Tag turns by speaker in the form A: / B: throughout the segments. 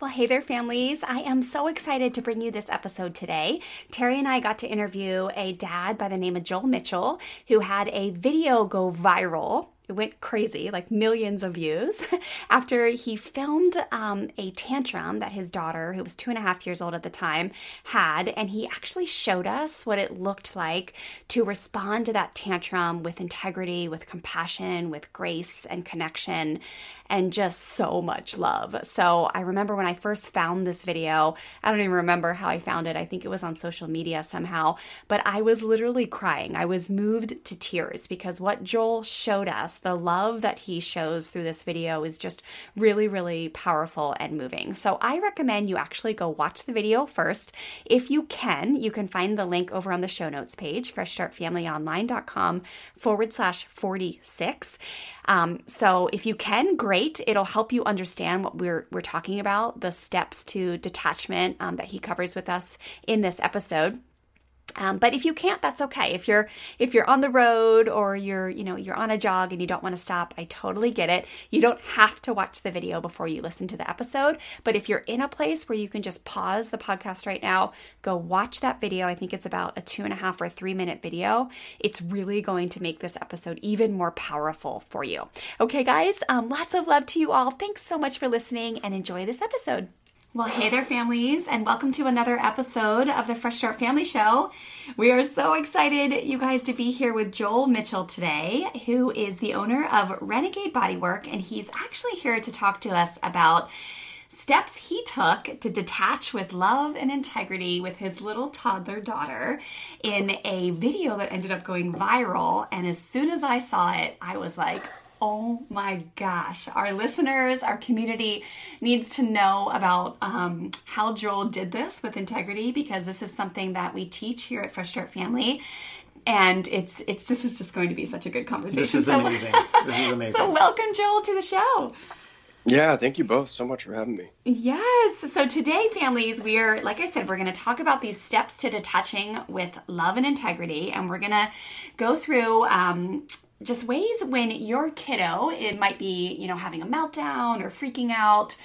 A: Well, hey there, families. I am so excited to bring you this episode today. Terry and I got to interview a dad by the name of Joel Mitchell who had a video go viral it went crazy, like millions of views, after he filmed um, a tantrum that his daughter, who was two and a half years old at the time, had. And he actually showed us what it looked like to respond to that tantrum with integrity, with compassion, with grace and connection, and just so much love. So I remember when I first found this video, I don't even remember how I found it. I think it was on social media somehow, but I was literally crying. I was moved to tears because what Joel showed us the love that he shows through this video is just really, really powerful and moving. So I recommend you actually go watch the video first. If you can, you can find the link over on the show notes page, freshstartfamilyonline.com forward slash 46. Um, so if you can, great. It'll help you understand what we're, we're talking about, the steps to detachment um, that he covers with us in this episode. Um, but if you can't, that's okay. If you're if you're on the road or you're you know you're on a jog and you don't want to stop, I totally get it. You don't have to watch the video before you listen to the episode. But if you're in a place where you can just pause the podcast right now, go watch that video. I think it's about a two and a half or three minute video. It's really going to make this episode even more powerful for you. Okay, guys. Um, lots of love to you all. Thanks so much for listening and enjoy this episode. Well, hey there, families, and welcome to another episode of the Fresh Start Family Show. We are so excited, you guys, to be here with Joel Mitchell today, who is the owner of Renegade Bodywork, and he's actually here to talk to us about steps he took to detach with love and integrity with his little toddler daughter in a video that ended up going viral. And as soon as I saw it, I was like, oh my gosh, our listeners, our community needs to know about um, how Joel did this with integrity because this is something that we teach here at Fresh Start Family. And it's it's this is just going to be such a good conversation.
B: This is
A: so,
B: amazing. This is amazing.
A: so welcome, Joel, to the show.
C: Yeah, thank you both so much for having me.
A: Yes. So today, families, we are, like I said, we're going to talk about these steps to detaching with love and integrity. And we're going to go through um, just ways when your kiddo, it might be, you know, having a meltdown or freaking out,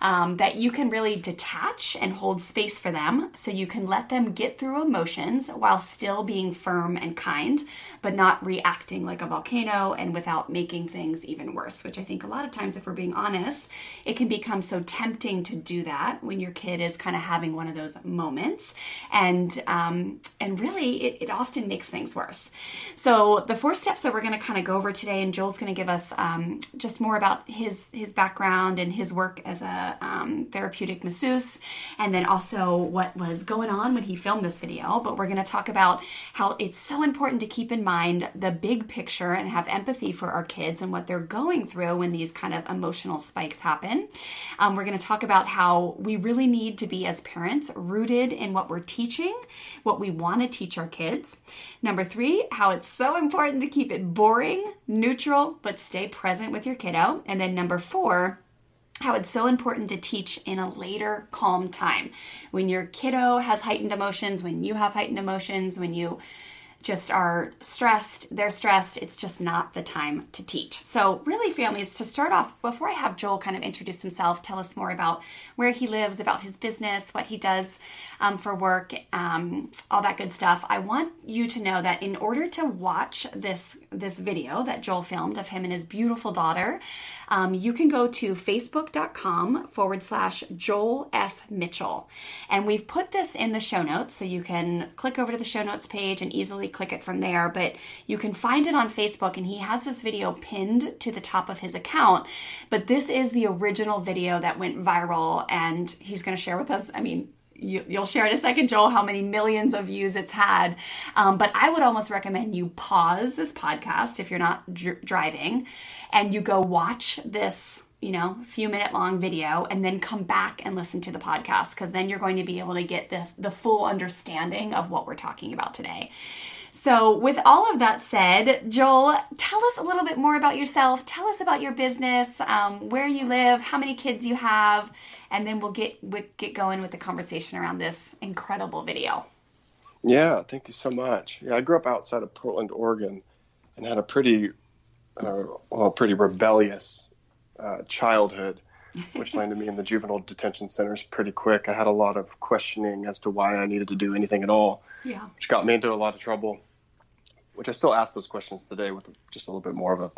A: um, that you can really detach and hold space for them so you can let them get through emotions while still being firm and kind, but not reacting like a volcano and without making things even worse, which I think a lot of times, if we're being honest, it can become so tempting to do that when your kid is kind of having one of those moments. And, um, and really, it, it often makes things worse. So, the four steps that we're going to kind of go over today, and Joel's going to give us um, just more about his, his background and his work as a um, therapeutic masseuse, and then also what was going on when he filmed this video. But we're going to talk about how it's so important to keep in mind the big picture and have empathy for our kids and what they're going through when these kind of emotional spikes happen. Um, we're going to talk about how we really need to be, as parents, rooted in what we're teaching, what we want to teach our kids. Number three, how it's so important to keep it boring, neutral, but stay present with your kiddo. And then number four, how it's so important to teach in a later calm time when your kiddo has heightened emotions when you have heightened emotions when you just are stressed. They're stressed. It's just not the time to teach. So, really, families, to start off, before I have Joel kind of introduce himself, tell us more about where he lives, about his business, what he does um, for work, um, all that good stuff. I want you to know that in order to watch this this video that Joel filmed of him and his beautiful daughter, um, you can go to facebook.com forward slash Joel F. Mitchell. And we've put this in the show notes, so you can click over to the show notes page and easily click it from there. But you can find it on Facebook, and he has this video pinned to the top of his account. But this is the original video that went viral, and he's going to share with us. I mean, you, will share in a second, Joel, how many millions of views it's had. Um, but I would almost recommend you pause this podcast if you're not dr- driving and you go watch this, you know, few minute long video and then come back and listen to the podcast because then you're going to be able to get the, the full understanding of what we're talking about today. So, with all of that said, Joel, tell us a little bit more about yourself. Tell us about your business, um, where you live, how many kids you have, and then we'll get we'll get going with the conversation around this incredible video.
C: Yeah, thank you so much. Yeah, I grew up outside of Portland, Oregon, and had a pretty, uh, well, pretty rebellious uh, childhood, which landed me in the juvenile detention centers pretty quick. I had a lot of questioning as to why I needed to do anything at all
A: yeah.
C: which got me into a lot of trouble. Which I still ask those questions today with just a little bit more of a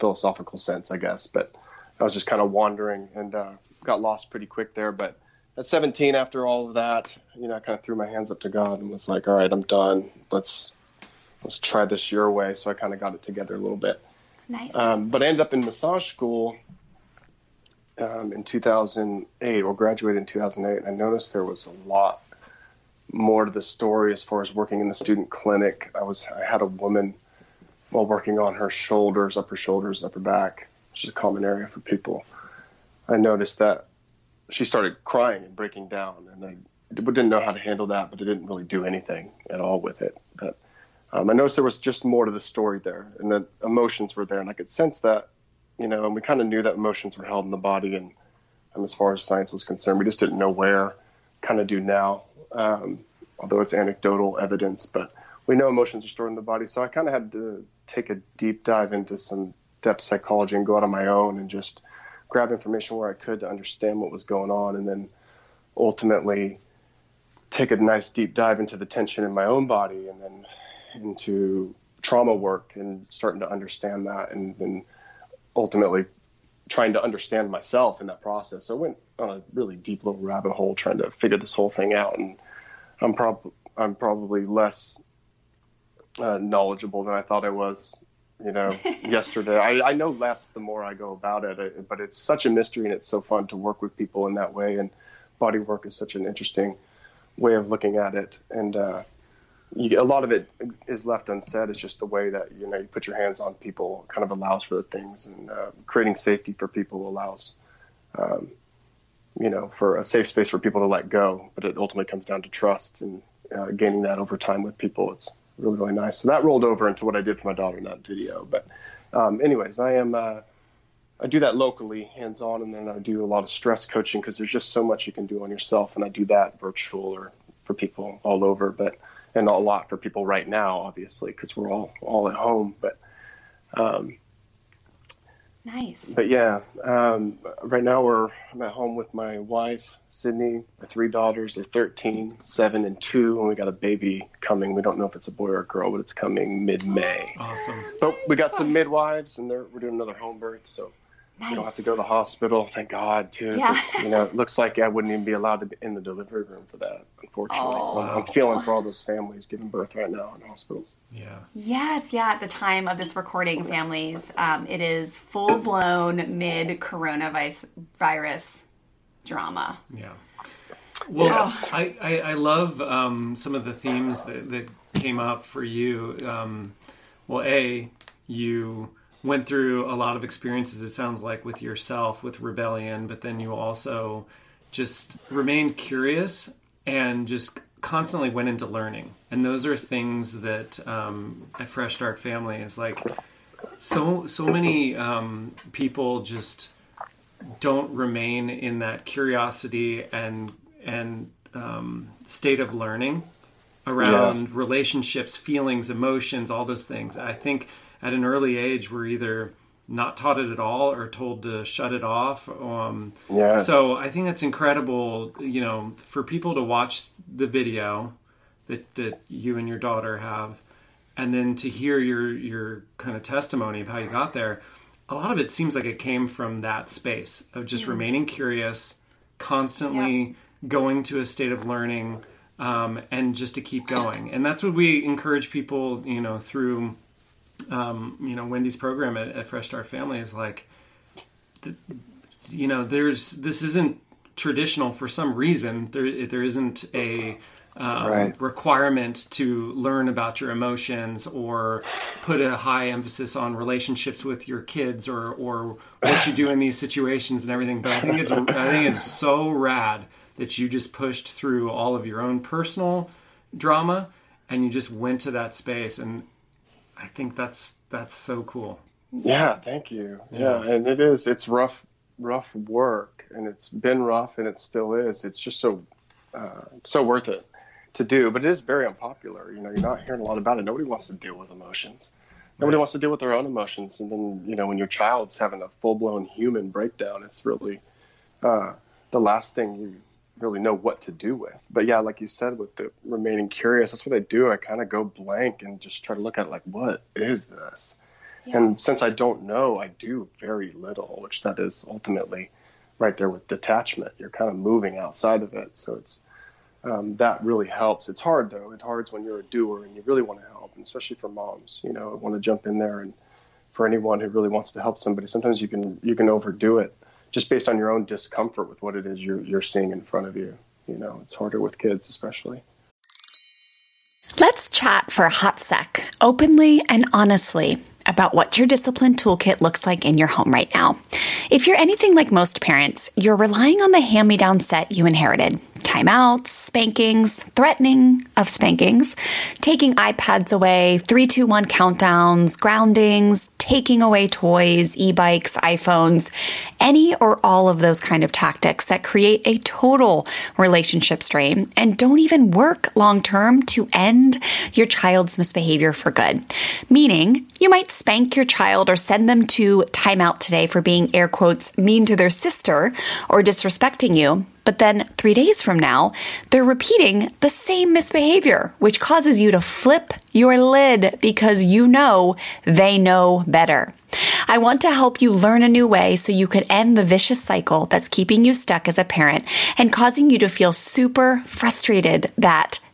C: philosophical sense, I guess. But I was just kind of wandering and uh, got lost pretty quick there. But at 17, after all of that, you know, I kind of threw my hands up to God and was like, "All right, I'm done. Let's let's try this your way." So I kind of got it together a little bit.
A: Nice.
C: Um, but I ended up in massage school um, in 2008, or graduated in 2008. And I noticed there was a lot more to the story as far as working in the student clinic. I was I had a woman while working on her shoulders, upper shoulders, upper back, which is a common area for people. I noticed that she started crying and breaking down, and I didn't know how to handle that, but I didn't really do anything at all with it. But um, I noticed there was just more to the story there, and that emotions were there, and I could sense that, you know, and we kind of knew that emotions were held in the body, and, and as far as science was concerned, we just didn't know where. Kind of do now um, although it's anecdotal evidence. But we know emotions are stored in the body. So I kind of had to take a deep dive into some depth psychology and go out on my own and just grab information where I could to understand what was going on, and then ultimately take a nice deep dive into the tension in my own body, and then into trauma work and starting to understand that, and then ultimately trying to understand myself in that process. So I went on a really deep little rabbit hole trying to figure this whole thing out, and I'm prob I'm probably less uh, knowledgeable than I thought I was. You know, yesterday I, I know less the more I go about it, but it's such a mystery and it's so fun to work with people in that way. And body work is such an interesting way of looking at it, and uh, you, a lot of it is left unsaid. It's just the way that you know you put your hands on people kind of allows for the things, and uh, creating safety for people allows um, you know, for a safe space for people to let go. But it ultimately comes down to trust and uh, gaining that over time with people. It's really, really nice. So that rolled over into what I did for my daughter in that video. But, um, anyways, I am. Uh, I do that locally, hands on, and then I do a lot of stress coaching because there's just so much you can do on yourself, and I do that virtual or for people all over, but and a lot for people right now, obviously, because we're all all at home. But um,
A: Nice.
C: But yeah, um, right now we're I'm at home with my wife, Sydney, my three daughters. They're 13, 7, and 2, and we got a baby coming. We don't know if it's a boy or a girl, but it's coming mid-May.
B: Awesome.
C: But we got some midwives, and we're doing another home birth, so
A: nice.
C: we don't have to go to the hospital. Thank God, too.
A: Yeah.
C: you know, it looks like I wouldn't even be allowed to be in the delivery room for that, unfortunately.
A: Oh.
C: So I'm, I'm feeling for all those families giving birth right now in hospitals.
B: Yeah.
A: Yes, yeah. At the time of this recording, families, um, it is full blown mid coronavirus drama.
B: Yeah. Well,
C: Yes.
B: I, I, I love um, some of the themes that, that came up for you. Um, well, A, you went through a lot of experiences, it sounds like, with yourself, with rebellion, but then you also just remained curious and just constantly went into learning. And those are things that um, at Fresh Start Family is like so so many um, people just don't remain in that curiosity and and um, state of learning around yeah. relationships, feelings, emotions, all those things. I think at an early age, we're either not taught it at all or told to shut it off. Um,
C: yes.
B: So I think that's incredible, you know, for people to watch the video that, that you and your daughter have and then to hear your, your kind of testimony of how you got there. A lot of it seems like it came from that space of just mm remaining curious, constantly yep. going to a state of learning, um, and just to keep going. And that's what we encourage people, you know, through, um, you know, Wendy's program at, at, Fresh Start Family is like, the, you know, there's this isn't traditional for some reason. There there isn't a um, right. requirement to learn about your emotions or put a high emphasis on relationships with your kids or or what you do in these situations and everything. But I think it's I think it's so rad that you just pushed through all of your own personal drama and you just went to that space and I think that's that's so cool.
C: Yeah, thank you. Yeah, yeah and it is it's rough rough work and it's been rough and it still is. It's just so uh, so worth it to do, but it is very unpopular. You know, you're not hearing a lot about it. Nobody wants to deal with emotions. Nobody right. wants to deal with their own emotions. And then, you know, when your child's having a full blown human breakdown, it's really uh, the last thing you really know what to do with. But yeah, like you said, with the remaining curious, that's what I do. I kind of go blank and just try to look at like, what is this? Yeah. And since I don't know, I do very little, which that is ultimately right there with detachment. You're kind of moving outside of it. So it's, um, that really helps. It's hard though. It hard when you're a doer and you really want to help, and especially for moms. You know, want to jump in there, and for anyone who really wants to help somebody, sometimes you can you can overdo it just based on your own discomfort with what it is you're you're seeing in front of you. You know, it's harder with kids, especially.
A: Let's chat for a hot sec, openly and honestly, about what your discipline toolkit looks like in your home right now. If you're anything like most parents, you're relying on the hand me down set you inherited timeouts, spankings, threatening of spankings, taking iPads away, 321 countdowns, groundings, taking away toys, e bikes, iPhones, any or all of those kind of tactics that create a total relationship strain and don't even work long term to end your child's misbehavior for good. Meaning, you might spank your child or send them to timeout today for being air quotes mean to their sister or disrespecting you. But then three days from now, they're repeating the same misbehavior, which causes you to flip your lid because you know they know better. I want to help you learn a new way so you can end the vicious cycle that's keeping you stuck as a parent and causing you to feel super frustrated that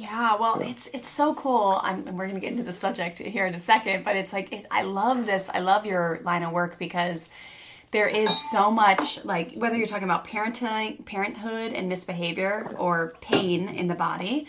A: Yeah, well, it's it's so cool. I'm, and we're going to get into the subject here in a second, but it's like it, I love this. I love your line of work because there is so much like whether you're talking about parenting, parenthood, and misbehavior or pain in the body.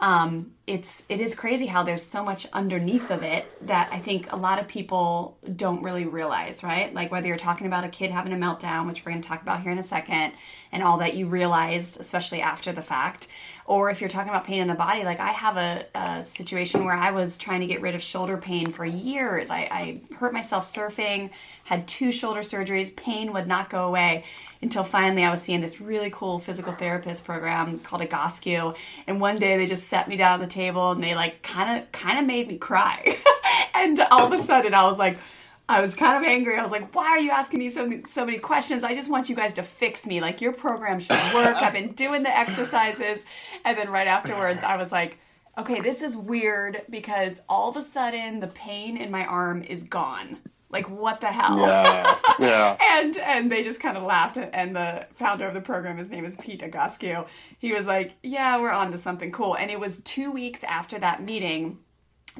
A: Um, it's it is crazy how there's so much underneath of it that I think a lot of people don't really realize, right? Like whether you're talking about a kid having a meltdown, which we're going to talk about here in a second, and all that you realized, especially after the fact, or if you're talking about pain in the body, like I have a, a situation where I was trying to get rid of shoulder pain for years. I, I hurt myself surfing, had two shoulder surgeries, pain would not go away until finally I was seeing this really cool physical therapist program called Egoscue. And one day they just set me down at the table and they like kind of kind of made me cry. and all of a sudden I was like I was kind of angry. I was like, "Why are you asking me so so many questions? I just want you guys to fix me. Like your program should work. I've been doing the exercises." And then right afterwards, I was like, "Okay, this is weird because all of a sudden the pain in my arm is gone." Like what the hell?
C: Yeah. Yeah.
A: And and they just kind of laughed and the founder of the program his name is pete Egoscue he was like yeah we're on to something cool. And it was two weeks after that meeting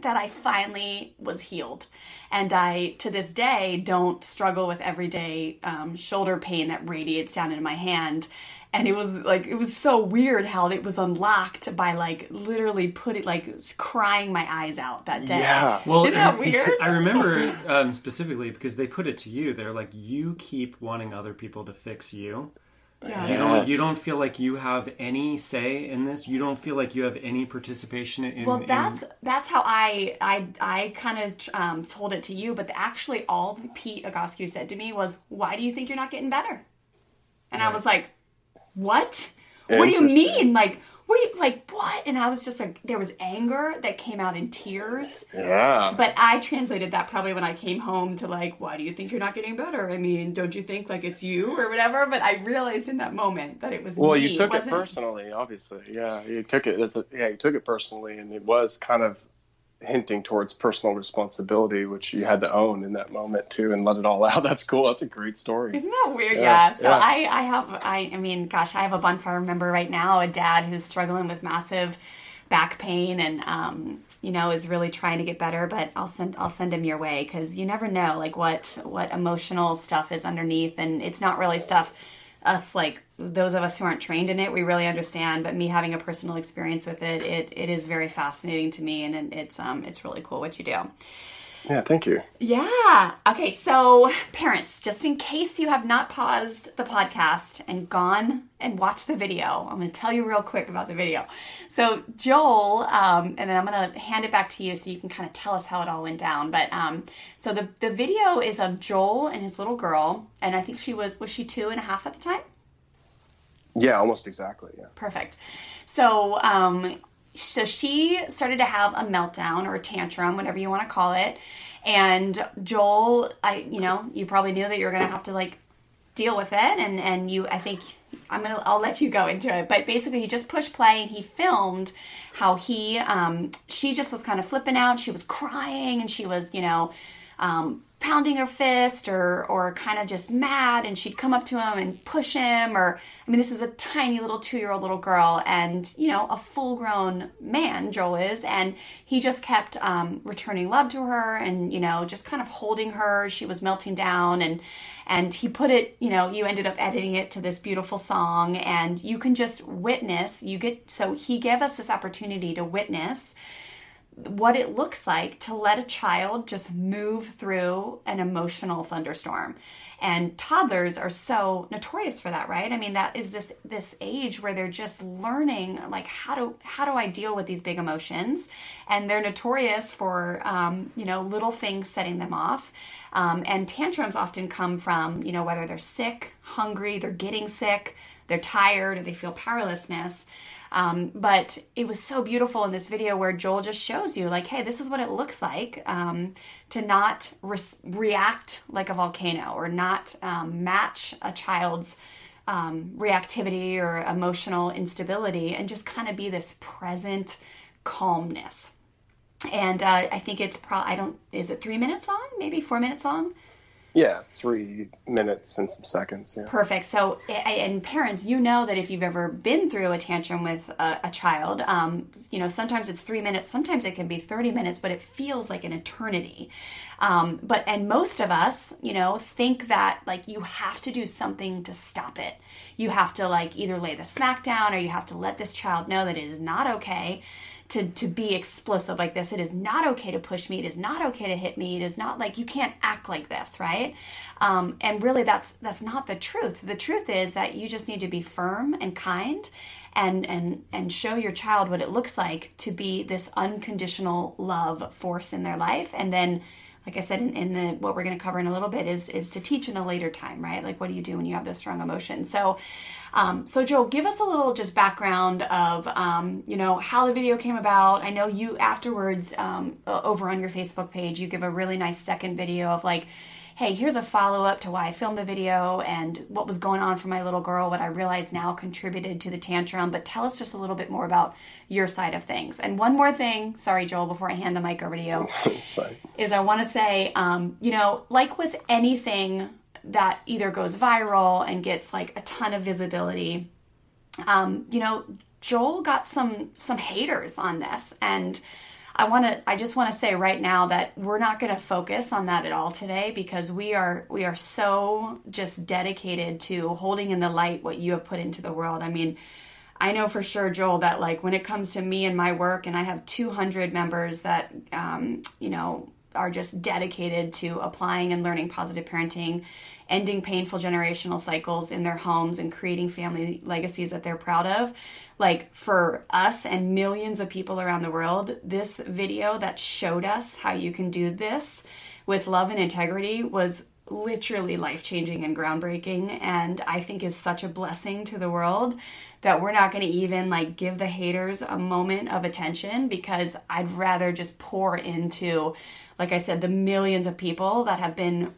A: that I finally was healed. And I, to this day, don't struggle with everyday um, shoulder pain that radiates down into my hand and it was like it was so weird how it was unlocked by like literally putting like crying my eyes out that day.
C: Yeah.
B: Well,
A: Isn't that weird?
B: I remember um, specifically because they put it to you. They're like, you keep wanting other people to fix you.
A: Yeah.
B: You don't, you don't feel like you have any say in this. You don't feel like you have any participation in.
A: Well,
B: in-
A: that's that's how I I I kind of um, told it to you, but actually, all Pete Egoscue said to me was, "Why do you think you're not getting better?" And I was like, "What? What do you mean? Like, what do you like? What?" And I was just like, there was anger that came out in tears.
C: yeah
A: But I translated that probably when I came home to like, why do you think you're not getting better? I mean, don't you think like it's you or whatever? But I realized in that moment that it was
C: well
A: me.
C: you took it
A: wasn't-
C: personally obviously yeah you took it as a yeah you took it personally and it was kind of hinting towards personal responsibility which you had to own in that moment too and let it all out that's cool that's a great story
A: Isn't that weird? Yeah.
C: Yeah,
A: So
C: yeah.
A: I, I have, I, I mean, gosh, I have a bunch. I remember right now a dad who's struggling with massive back pain and, um, you know, is really trying to get better. But I'll send, I'll send him your way because you never know, like what, what emotional stuff is underneath, and it's not really stuff us like those of us who aren't trained in it we really understand but me having a personal experience with it it, it is very fascinating to me and it's um it's really cool what you do
C: yeah thank you
A: yeah. Okay, so parents, just in case you have not paused the podcast and gone and watched the video, I'm going to tell you real quick about the video. So, Joel, um, and then I'm going to hand it back to you so you can kind of tell us how it all went down. But um, so the, the video is of Joel and his little girl, and I think she was, was she two and a half at the time?
C: yeah almost exactly yeah
A: Perfect. So, um, so she started to have a meltdown or a tantrum, whatever you want to call it. And Joel, I, you know, you probably knew that you were to have to like deal with it. And, and you, I think I'm to, I'll let you go into it. But basically he just pushed play and he filmed how he, um, she just was kind of flipping out. She was crying and she was, you know, um, pounding her fist or or kind of just mad and she'd come up to him and push him or I mean this is a tiny little 2-year-old little girl and you know a full-grown man Joel is and he just kept um, returning love to her and you know just kind of holding her. She was melting down and and he put it you know you ended up editing it to this beautiful song and you can just witness you get so he gave us this opportunity to witness what it looks like to let a child just move through an emotional thunderstorm. And toddlers are so notorious for that right? I mean that is this this age where they're just learning like how do how do i deal with these big emotions? And they're notorious for um, you know little things setting them off. Um, and tantrums often come from you know whether they're sick hungry they're getting sick they're tired or they feel powerlessness um, but it was so beautiful in this video where Joel just shows you, like, hey, this is what it looks like um, to not res- react like a volcano or not um, match a child's um, reactivity or emotional instability and just kind of be this present calmness. And uh, I think it's probably, I don't, is it three minutes long? Maybe four minutes long?
C: Yeah three minutes and some seconds yeah
A: Perfect. So, and parents, you know that if you've ever been through a tantrum with a, a child, um, you know, sometimes it's three minutes, sometimes it can be 30 minutes, but it feels like an eternity. Um, but, and most of us, you know, think that like you have to do something to stop it. You have to like either lay the smack down or you have to let this child know that it is not okay to to be explosive like this. It is not okay to push me. It is not okay to hit me. It is not like you can't act like this, right? Um, and really, that's that's not the truth. The truth is that you just need to be firm and kind, and and and show your child what it looks like to be this unconditional love force in their life, and then like I said in, in the what we're going to cover in a little bit is is to teach in a later time, right? Like what do you do when you have those strong emotions? So, um, so Joel, give us a little just background of um, you know how the video came about. I know you afterwards um, over on your Facebook page, you give a really nice second video of like hey, here's a follow up to why I filmed the video and what was going on for my little girl, what I realize now contributed to the tantrum. But tell us just a little bit more about your side of things. And one more thing, sorry, Joel, before I hand the mic over to you, is I want to say, um, you know, like with anything that either goes viral and gets like a ton of visibility, um, you know, Joel got some some haters on this and I want to I just want to say right now that we're not going to focus on that at all today because we are we are so just dedicated to holding in the light what you have put into the world. I mean, I know for sure, Joel, that like when it comes to me and my work, and I have 200 members that, um, you know, are just dedicated to applying and learning positive parenting, ending painful generational cycles in their homes, and creating family legacies that they're proud of. Like for us and millions of people around the world, this video that showed us how you can do this with love and integrity was literally life changing and groundbreaking and I think is such a blessing to the world that we're not going to even like give the haters a moment of attention because I'd rather just pour into like I said the millions of people that have been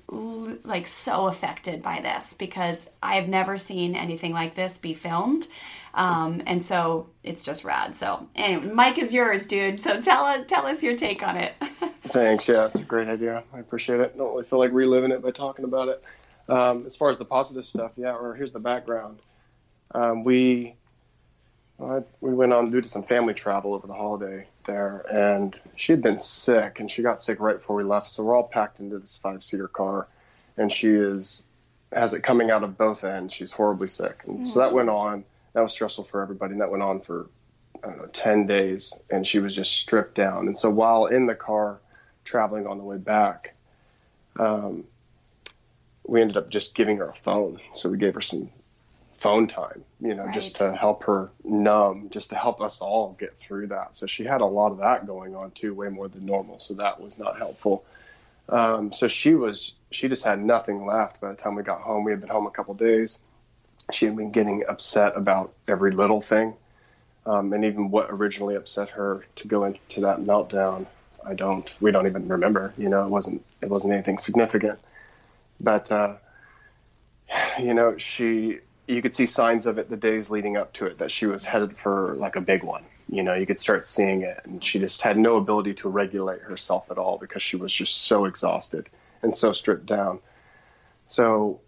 A: like so affected by this because I have never seen anything like this be filmed um, and so it's just rad. So anyway, mic is yours, dude. So tell us tell us your take on it.
C: Thanks. Yeah, it's a great idea. I appreciate it. Don't really feel like reliving it by talking about it. Um, as far as the positive stuff, yeah. Or here's the background. Um, we we went on due to some family travel over the holiday there, and she had been sick, and she got sick right before we left. So we're all packed into this five seater car, and she is has it coming out of both ends. She's horribly sick, and mm. so that went on that was stressful for everybody. And that went on for, I don't know, 10 days. And she was just stripped down. And so while in the car traveling on the way back, um, we ended up just giving her a phone. So we gave her some phone time, you know, right. just to help her numb, just to help us all get through that. So she had a lot of that going on too, way more than normal. So that was not helpful. Um, so she was, she just had nothing left by the time we got home. We had been home a couple days she had been getting upset about every little thing. Um, and even what originally upset her to go into that meltdown, I don't, we don't even remember, you know, it wasn't, it wasn't anything significant, but, uh, you know, she, you could see signs of it the days leading up to it, that she was headed for like a big one. You know, you could start seeing it and she just had no ability to regulate herself at all because she was just so exhausted and so stripped down. So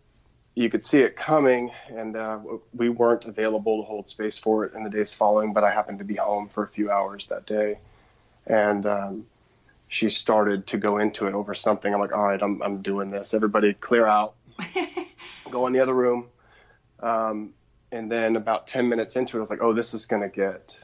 C: you could see it coming, and uh, we weren't available to hold space for it in the days following. But I happened to be home for a few hours that day, and um, she started to go into it over something. I'm like, all right, I'm I'm doing this. Everybody, clear out. go in the other room. Um, and then about ten minutes into it, I was like, oh, this is going to get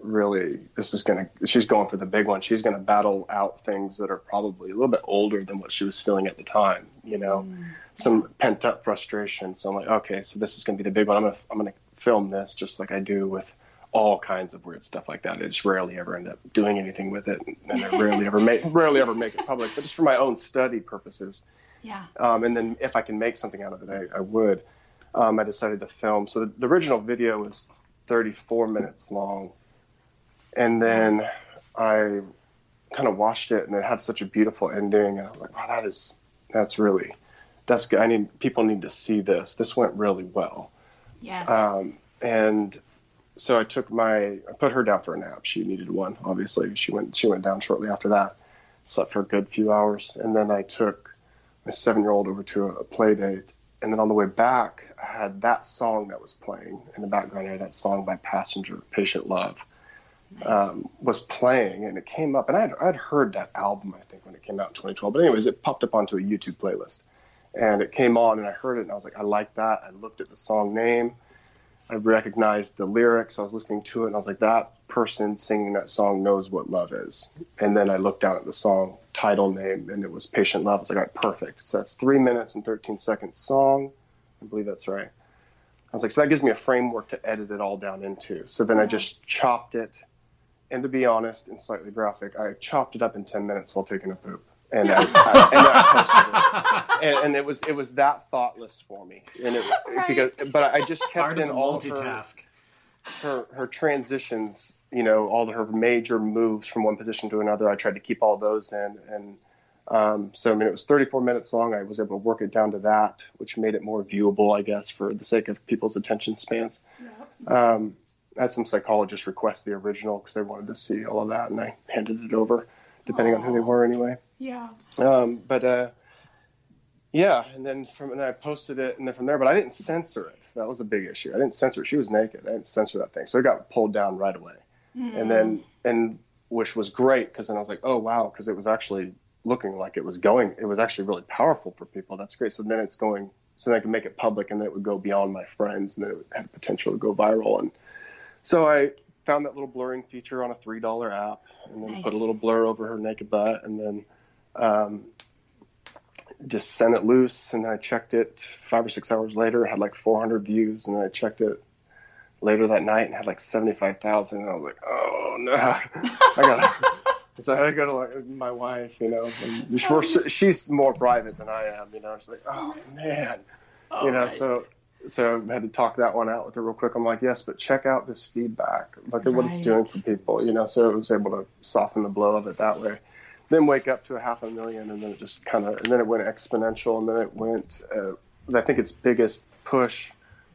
C: really this is going to she's going for the big one. She's going to battle out things that are probably a little bit older than what she was feeling at the time you know? Mm. some pent up frustration. So i'm like okay so this is going to be the big one. I'm going to i'm going to film this just like i do with all kinds of weird stuff like that. I just rarely ever end up doing anything with it and i rarely ever make rarely ever make it public but just for my own study purposes.
A: Yeah.
C: Um, and then if i can make something out of it i, I would um, i decided to film so the, the original video was 34 minutes long and then I kind of watched it, and it had such a beautiful ending, and I was like, "Wow, that is that's really that's good. I need people need to see this. This went really well."
A: Yes.
C: Um, and so I took my I put her down for a nap. She needed one, obviously. She went she went down shortly after that. Slept for a good few hours, and then I took my seven year old over to a, a play date. And then on the way back, I had that song that was playing in the background. Had that song by Passenger, "Patient Love." um, was playing, and it came up, and I'd, I'd heard that album I think when it came out in 2012. But anyways, it popped up onto a YouTube playlist, and it came on, and I heard it, and I was like, I like that. I looked at the song name, I recognized the lyrics. I was listening to it, and I was like, that person singing that song knows what love is. And then I looked down at the song title name, and it was Patient Love. I was like, all right, perfect. So that's three minutes and 13 seconds song. I believe that's right. I was like, so that gives me a framework to edit it all down into. So then I just chopped it. And to be honest and slightly graphic, I chopped it up in 10 minutes while taking a poop. And, I, I, and, I it. And, and it was it was that thoughtless for me, and it,
A: Right.
C: because but I just kept in all of her,
B: multitask.
C: her her transitions, you know, all her major moves from one position to another. I tried to keep all those in, and um, so I mean, it was 34 minutes long. I was able to work it down to that, which made it more viewable, I guess, for the sake of people's attention spans. Um, I had some psychologists request the original because they wanted to see all of that, and I handed it over, depending on who they were, anyway.
A: Yeah.
C: Um, but uh, yeah, and then from and I posted it, and then from there, but I didn't censor it. That was a big issue. I didn't censor it. She was naked. I didn't censor that thing, so it got pulled down right away. And then and which was great because then I was like, oh wow, because it was actually looking like it was going. It was actually really powerful for people. That's great. So then it's going. So then I could make it public, and then it would go beyond my friends, and then it had potential to go viral. And so I found that little blurring feature on a three dollar app, and then
A: Nice.
C: put a little blur over her naked butt, and then um, just sent it loose. And then I checked it five or six hours later, had like 400 views, and then I checked it later that night and had like 75,000. And I was like, oh no, I gotta. So I go to like my wife, you know, and she's, she's more private than I am, you know. She's like, oh man, you know. So so I had to talk that one out with her real quick. I'm like, yes, but check out this feedback. Look at what it's doing for people, you know. So it was able to soften the blow of it that way. Then wake up to a half a million, and then it just kind of, and then it went exponential, and then it went. Uh, I think its biggest push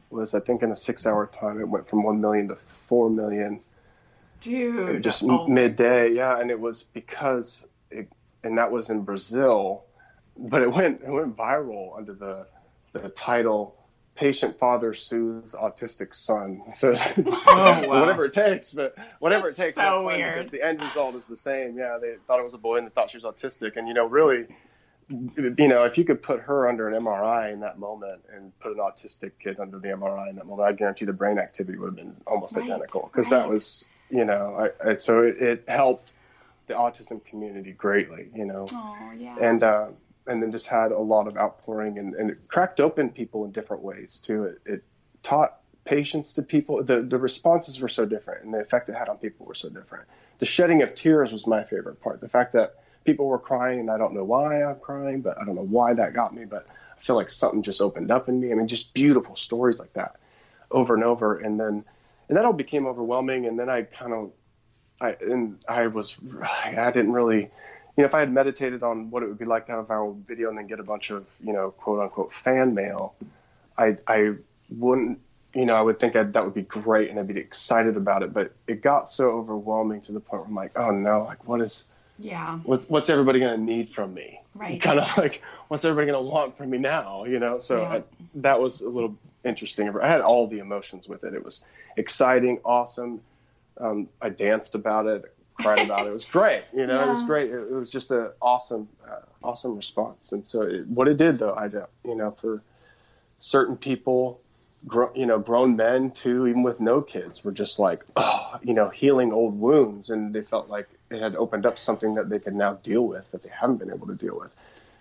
C: was, I think, in a six-hour time, it went from one million to four million
A: Dude.
C: just
A: oh.
C: midday yeah and it was because it, and that was in brazil but it went it went viral under the the title patient father soothes autistic son so oh,
B: wow.
C: whatever it takes but whatever
A: That's
C: it takes
A: so
C: that's fine
A: weird.
C: because the end result is the same yeah they thought it was a boy and they thought she was autistic and you know really you know if you could put her under an mri in that moment and put an autistic kid under the mri in that moment i guarantee the brain activity would have been almost
A: Right,
C: identical because that was you know I, I, so it, it helped the autism community greatly you know
A: Oh, yeah.
C: and uh, and then just had a lot of outpouring and, and it cracked open people in different ways too. It, it taught patience to people. The the responses were so different, and the effect it had on people were so different. The shedding of tears was my favorite part. The fact that people were crying, and I don't know why I'm crying, but I don't know why that got me, but I feel like something just opened up in me. I mean, just beautiful stories like that, over and over, and then and that all became overwhelming, and then I kind of I and I was I didn't really you know if I had meditated on what it would be like to have a viral video and then get a bunch of you know quote unquote fan mail, I I wouldn't you know I would think I'd, that would be great and I'd be excited about it, but it got so overwhelming to the point where I'm like oh no like what is
A: yeah.
C: what's what's everybody going to need from me?
A: Right.
C: Kind of like what's everybody going to want from me now? You know, so
A: Yeah.
C: I, that was a little interesting. I had all the emotions with it. It was exciting, awesome. Um, I danced about it, cried about it. It was great. You know, it was great. It, it was just an awesome, uh, awesome response. And so it, what it did, though, I don't, you know, for certain people, gro- you know, grown men too, even with no kids, were just like, oh, you know, healing old wounds, and they felt like it had opened up something that they could now deal with that they haven't been able to deal with.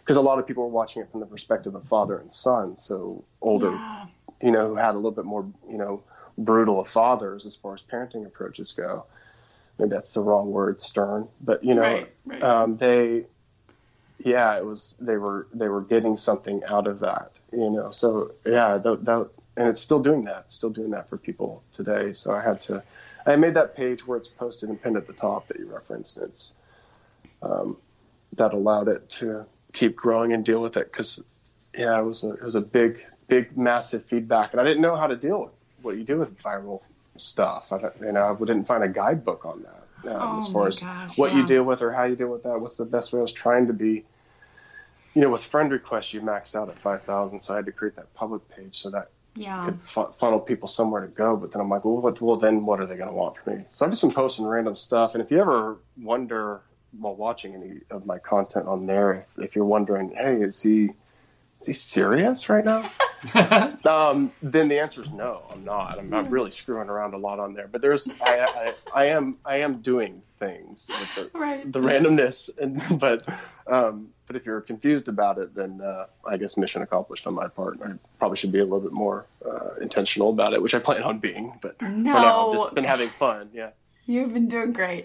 C: Because a lot of people were watching it from the perspective of father and son, so older,
A: Yeah.
C: you know, who had a little bit more, you know, brutal of fathers as far as parenting approaches go. Maybe that's the wrong word, stern, but you know,
A: Right, right.
C: Um, they, yeah, it was they were they were getting something out of that, you know. So yeah, that, that and it's still doing that, it's still doing that for people today. So I had to, I made that page where it's posted and pinned at the top that you referenced. And it's um, that allowed it to keep growing and deal with it because yeah, it was a, it was a big big massive feedback, and I didn't know how to deal with what you do with viral stuff. I you know, I didn't find a guidebook on that um,
A: Oh
C: as far as
A: gosh,
C: what
A: yeah.
C: you deal with or how you deal with that. What's the best way? I was trying to be. You know, with friend requests, you maxed out at five thousand, so I had to create that public page so that
A: Yeah.
C: could fu- funnel people somewhere to go. But then I'm like, well, what, well, then what are they going to want from me? So I've just been posting random stuff. And if you ever wonder while watching any of my content on there, if, if you're wondering, hey, is he is he serious right now? um, then the answer is no. I'm not. I'm not really screwing around a lot on there. But there's, I, I, I am, I am doing things with the,
A: Right.
C: the randomness. And but, um, but if you're confused about it, then uh, I guess mission accomplished on my part. I probably should be a little bit more uh, intentional about it, which I plan on being. But for now, I've
A: No.
C: just been having fun. Yeah.
A: You've been doing great.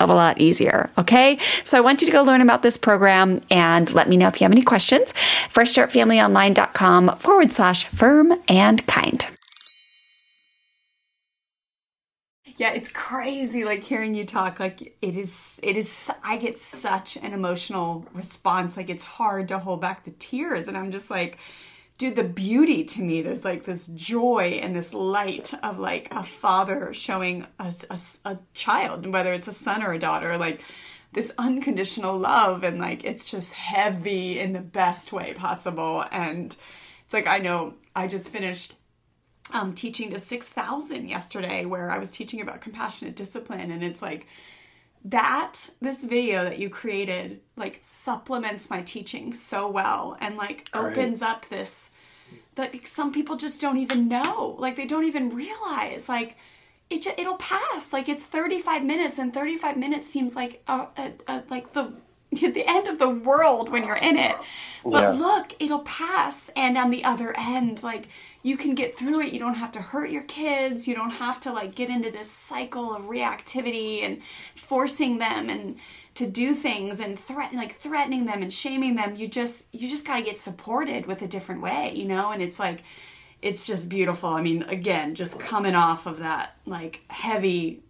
A: of a lot easier. Okay. So I want you to go learn about this program and let me know if you have any questions. FreshStartFamilyOnline.com forward slash firm and kind. Yeah, it's crazy like hearing you talk like it is it is I get such an emotional response like it's hard to hold back the tears and I'm just like dude the beauty to me. There's like this joy and this light of like a father showing a, a, a child whether it's a son or a daughter like this unconditional love. And like it's just heavy in the best way possible. And it's like I know I just finished um, teaching to 6,000 yesterday where I was teaching about compassionate discipline. And it's like that, this video that you created, like supplements my teaching so well and like opens up this that like, some people just don't even know. Like they don't even realize. Like, it it'll pass. Like it's 35 minutes, and 35 minutes seems like a, a, a like the the end of the world when you're in it. But
C: Yeah.
A: look, it'll pass, and on the other end, like you can get through it. You don't have to hurt your kids. You don't have to like get into this cycle of reactivity and forcing them and to do things and threaten like threatening them and shaming them. You just you just got to get supported with a different way, you know. And it's like it's just beautiful. I mean, again, just coming off of that like heavy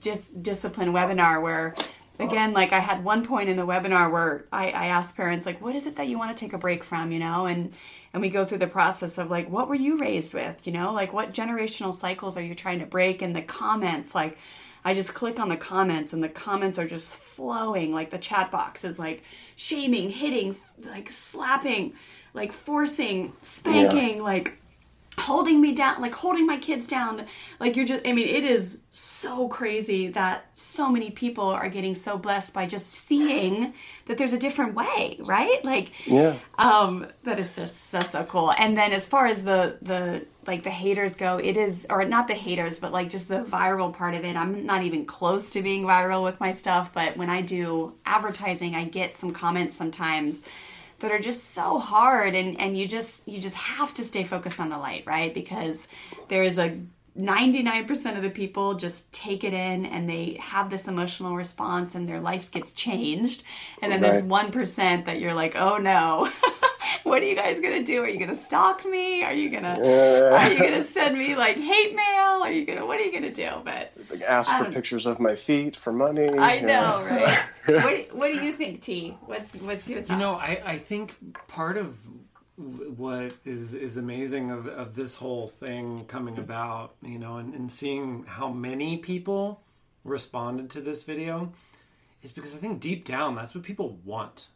A: dis- discipline webinar where again like i had one point in the webinar where I, I asked parents like what is it that you want to take a break from? You know and and we go through the process of like what were you raised with? You know like what generational cycles are you trying to break? And the comments like i just click on the comments and the comments are just flowing. Like the chat box is like shaming hitting like slapping like forcing spanking like holding me down like holding my kids down. Like you're just i mean it is so crazy that so many people are getting so blessed by just seeing that there's a different way right? Like
C: Yeah.
A: um that is just so so cool. And then as far as the the like the haters go it is or not the haters but like just the viral part of it. I'm not even close to being viral with my stuff but when i do advertising i get some comments sometimes that are just so hard and and you just you just have to stay focused on the light right? Because there is a 99% of the people just take it in and they have this emotional response and their life gets changed. And then there's 1% that you're like oh no what are you guys gonna do are you gonna stalk me are you gonna
C: Yeah.
A: are you gonna send me like hate mail are you gonna what are you gonna do but
C: Like, ask for
A: Um,
C: pictures of my feet for money.
A: I
C: you
A: know, right? what, what do you think, T? What's what's your thoughts?
B: You know, I, I think part of what is is amazing of, of this whole thing coming about, you know, and, and seeing how many people responded to this video is because I think deep down that's what people want.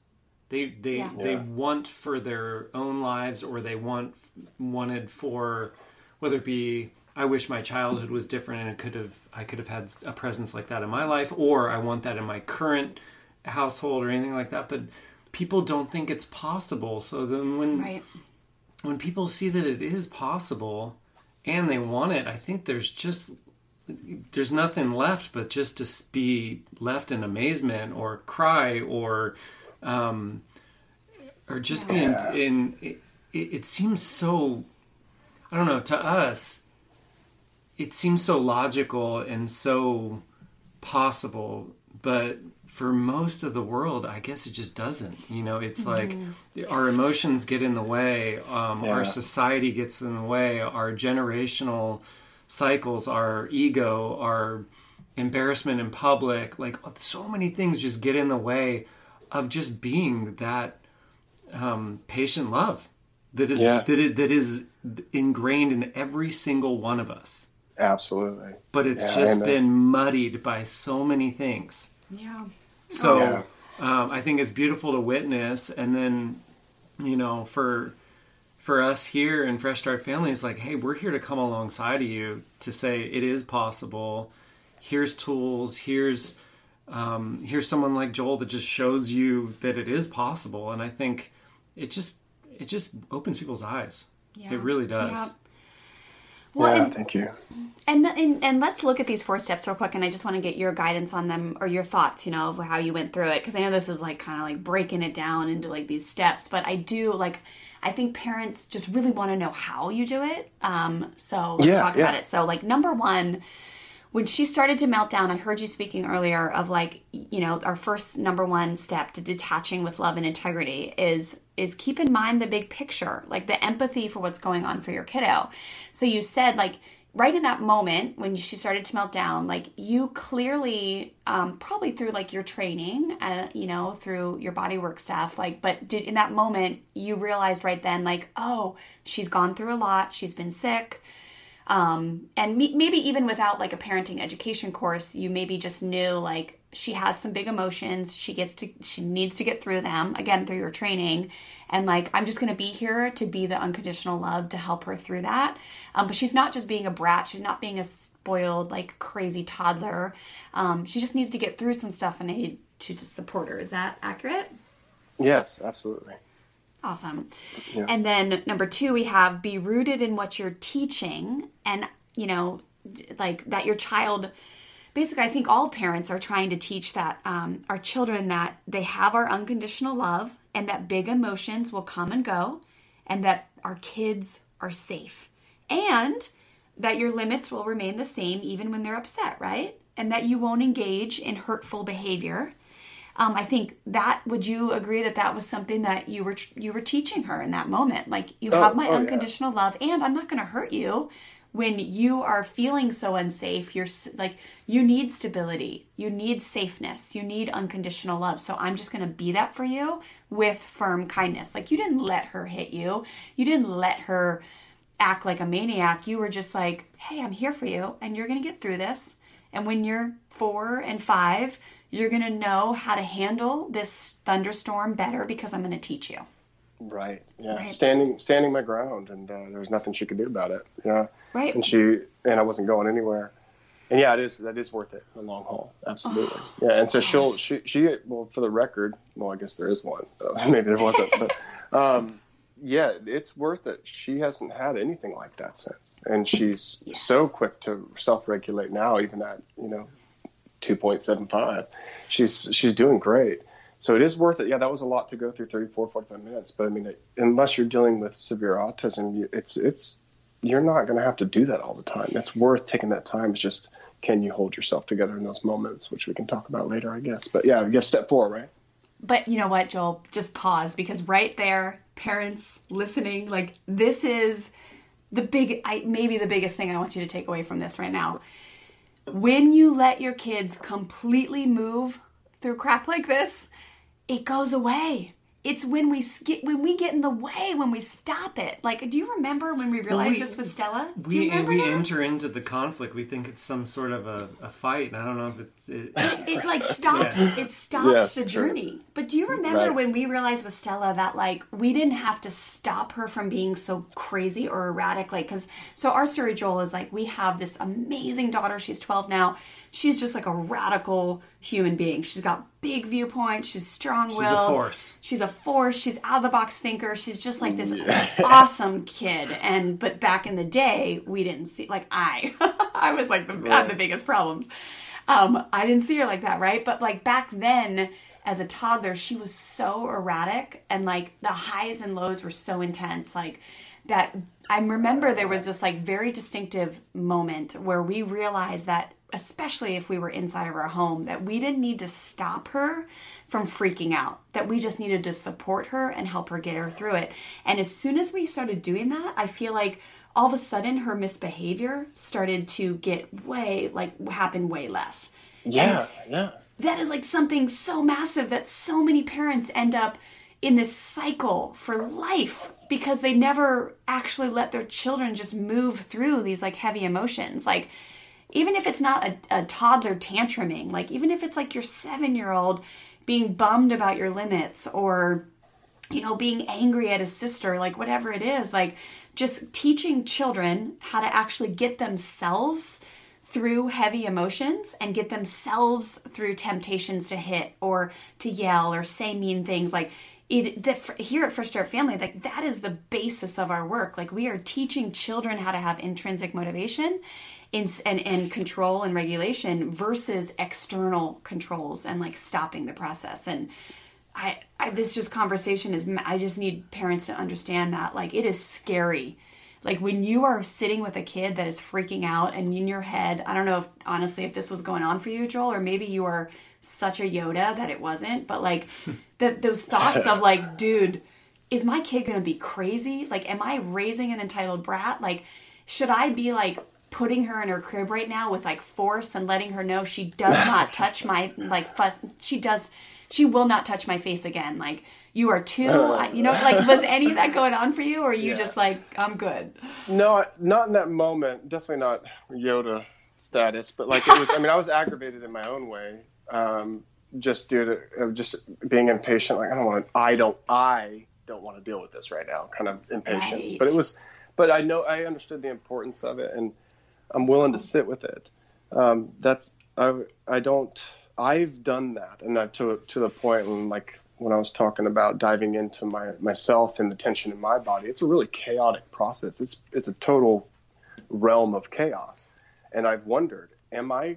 B: They they
A: Yeah.
B: they
C: Yeah.
B: want for their own lives or they want wanted for whether it be I wish my childhood was different and it could have I could have had a presence like that in my life or I want that in my current household or anything like that but people don't think it's possible so then when
A: right?
B: when people see that it is possible and they want it i think there's just there's nothing left but just to be left in amazement or cry or um or just be in,
C: Yeah.
B: in it, it seems so i don't know to us it seems so logical and so possible but for most of the world i guess it just doesn't you know it's like our emotions get in the way um,
C: Yeah.
B: our society gets in the way our generational cycles our ego our embarrassment in public like so many things just get in the way of just being that um, patient love that is
C: Yeah.
B: that, it, that is ingrained in every single one of us
C: Absolutely.
B: but it's
C: Yeah,
B: just been muddied by so many things.
A: Yeah.
B: So
C: Yeah.
B: um, I think it's beautiful to witness, and then you know for for us here in Fresh Start Family, it's like, hey, we're here to come alongside of you to say it is possible. Here's tools. Here's um, here's someone like Joel that just shows you that it is possible, and I think it just it just opens people's eyes.
A: Yeah.
B: It really does.
A: Yeah. Well,
C: yeah,
A: and,
C: thank you.
A: and, and and let's look at these four steps real quick, and I just want to get your guidance on them or your thoughts, you know, of how you went through it, because I know this is like kind of like breaking it down into like these steps, but I do like. I think parents just really want to know how you do it. Um, so let's
C: Yeah,
A: talk about it. So, like, number one, when she started to melt down, I heard you speaking earlier of like, you know, our first number one step to detaching with love and integrity is is keep in mind the big picture, like the empathy for what's going on for your kiddo. So you said like right in that moment when she started to melt down, like you clearly, um, probably through like your training, uh, you know, through your bodywork stuff, like, but did in that moment you realized right then, like, oh, she's gone through a lot, she's been sick um, and me- maybe even without like a parenting education course you maybe just knew like she has some big emotions. She gets to she needs to get through them again through your training. And like i'm just going to be here to be the unconditional love to help her through that. Um, but she's not just being a brat. She's not being a spoiled like crazy toddler. Um, she just needs to get through some stuff and i need to just support her. Is that accurate?
C: Yes, absolutely.
A: Awesome.
C: Yeah.
A: And then number two, we have be rooted in what you're teaching, and you know, like that your child. Basically, I think all parents are trying to teach that um, our children that they have our unconditional love, and that big emotions will come and go, and that our kids are safe, and that your limits will remain the same even when they're upset, right? And that you won't engage in hurtful behavior um, I think that would you agree that that was something that you were you were teaching her in that moment? Like you
C: Oh,
A: have my
C: oh, yeah.
A: unconditional love, and I'm not going to hurt you when you are feeling so unsafe. You're like you need stability, you need safeness, you need unconditional love. So I'm just going to be that for you with firm kindness. Like you didn't let her hit you, you didn't let her act like a maniac. You were just like, hey, I'm here for you, and you're going to get through this. And when you're four and five, you're going to know how to handle this thunderstorm better because I'm going to teach you.
C: Right. Yeah.
A: Right.
C: Standing standing my ground, and uh, there was nothing she could do about it. Yeah.
A: Right.
C: And she and I wasn't going anywhere. And yeah, it is that is worth it in the long haul. Absolutely. yeah. And so she'll she she well for the record. Well, I guess there is one. Maybe there wasn't, but um, yeah, it's worth it. She hasn't had anything like that since, and she's
A: Yes.
C: so quick to self-regulate now, even at you know 2.75. She's she's doing great. so it is worth it. Yeah, that was a lot to go through 34, 45 minutes. But I mean, it, unless you're dealing with severe autism, it's it's you're not going to have to do that all the time. It's worth taking that time. It's just can you hold yourself together in those moments, which we can talk about later, I guess. But yeah, guess step four, right?
A: But you know what, Joel? Just pause because right there, parents listening, like this is the big, I, maybe the biggest thing I want you to take away from this right now. When you let your kids completely move through crap like this, it goes away. It's when we get when we get in the way when we stop it. Like, do you remember when we realized
B: we-
A: this with Stella? Do
B: We
A: you remember
B: we
A: that?
B: enter into the conflict. We think it's some sort of a, a fight. And I don't know if it's. It,
A: it like stops
B: Yeah.
A: it stops
C: Yes,
A: the
C: true.
A: journey but do you remember
C: Right.
A: when we realized with stella that like we didn't have to stop her from being so crazy or erratic like because so our story joel is like we have this amazing daughter she's 12 now she's just like a radical human being. She's got big viewpoints. She's strong-willed
B: She's a force.
A: she's a force. She's out of the box thinker. She's just like this awesome kid. And but back in the day we didn't see like i i was like the, had the biggest problems. Um i didn't see her like that right? But like back then as a toddler she was so erratic and like the highs and lows were so intense. Like that i remember there was this like very distinctive moment where we realized that especially if we were inside of our home, that we didn't need to stop her from freaking out, that we just needed to support her and help her get her through it. And as soon as we started doing that, I feel like all of a sudden her misbehavior started to get way, like, happen way less.
C: Yeah, yeah.
A: That is like something so massive that so many parents end up in this cycle for life because they never actually let their children just move through these like heavy emotions. Like, even if it's not a, a toddler tantruming, like even if it's like your seven year old being bummed about your limits or, you know, being angry at his sister, like whatever it is, like just teaching children how to actually get themselves through heavy emotions and get themselves through temptations to hit or to yell or say mean things like it the, here at Fresh Start Family like that is the basis of our work. Like we are teaching children how to have intrinsic motivation in, and, and control and regulation versus external controls and like stopping the process. And I, I this just conversation is I just need parents to understand that like it is scary. Like when you are sitting with a kid that is freaking out and in your head i don't know if honestly if this was going on for you joel or maybe you are such a yoda that it wasn't but like the, those thoughts of like dude is my kid gonna be crazy? Like am i raising an entitled brat? Like should i be like putting her in her crib right now with like force and letting her know she does not touch my like fuss she does she will not touch my face again like you are too I- you know like was any of that going on for you or are you
C: Yeah.
A: just like i'm good
C: No, not in that moment. Definitely not Yoda status, but like it was. I mean, I was aggravated in my own way, um, just due to of just being impatient. Like I don't want to. I don't. I don't want to deal with this right now. Kind of impatience.
A: Right.
C: But it was. But I know I understood the importance of it, and I'm willing to sit with it. Um, that's I. I don't. I've done that, and I, to to the point when like when I was talking about diving into my myself and the tension in my body, it's a really chaotic process. It's it's a total realm of chaos, and I've wondered, am I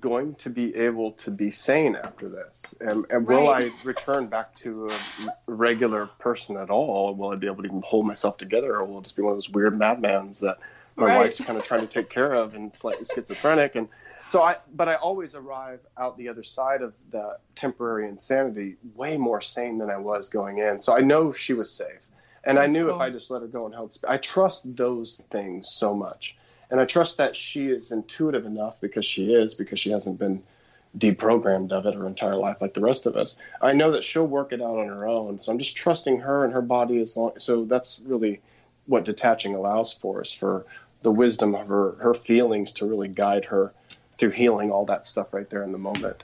C: going to be able to be sane after this? And, and will
A: Right.
C: I return back to a regular person at all? Will I be able to even hold myself together, or will it just be one of those weird madmans that my
A: Right.
C: wife's kind of trying to take care of and slightly schizophrenic? And so I, but I always arrive out the other side of the temporary insanity way more sane than I was going in. So I know she was safe. And I knew
A: cool.
C: if I just let her go and held I trust those things so much. And I trust that she is intuitive enough because she is, because she hasn't been deprogrammed of it her entire life like the rest of us. I know that she'll work it out on her own. So I'm just trusting her and her body as long. So that's really what detaching allows for us for the wisdom of her, her feelings to really guide her through healing all that stuff right there in the moment.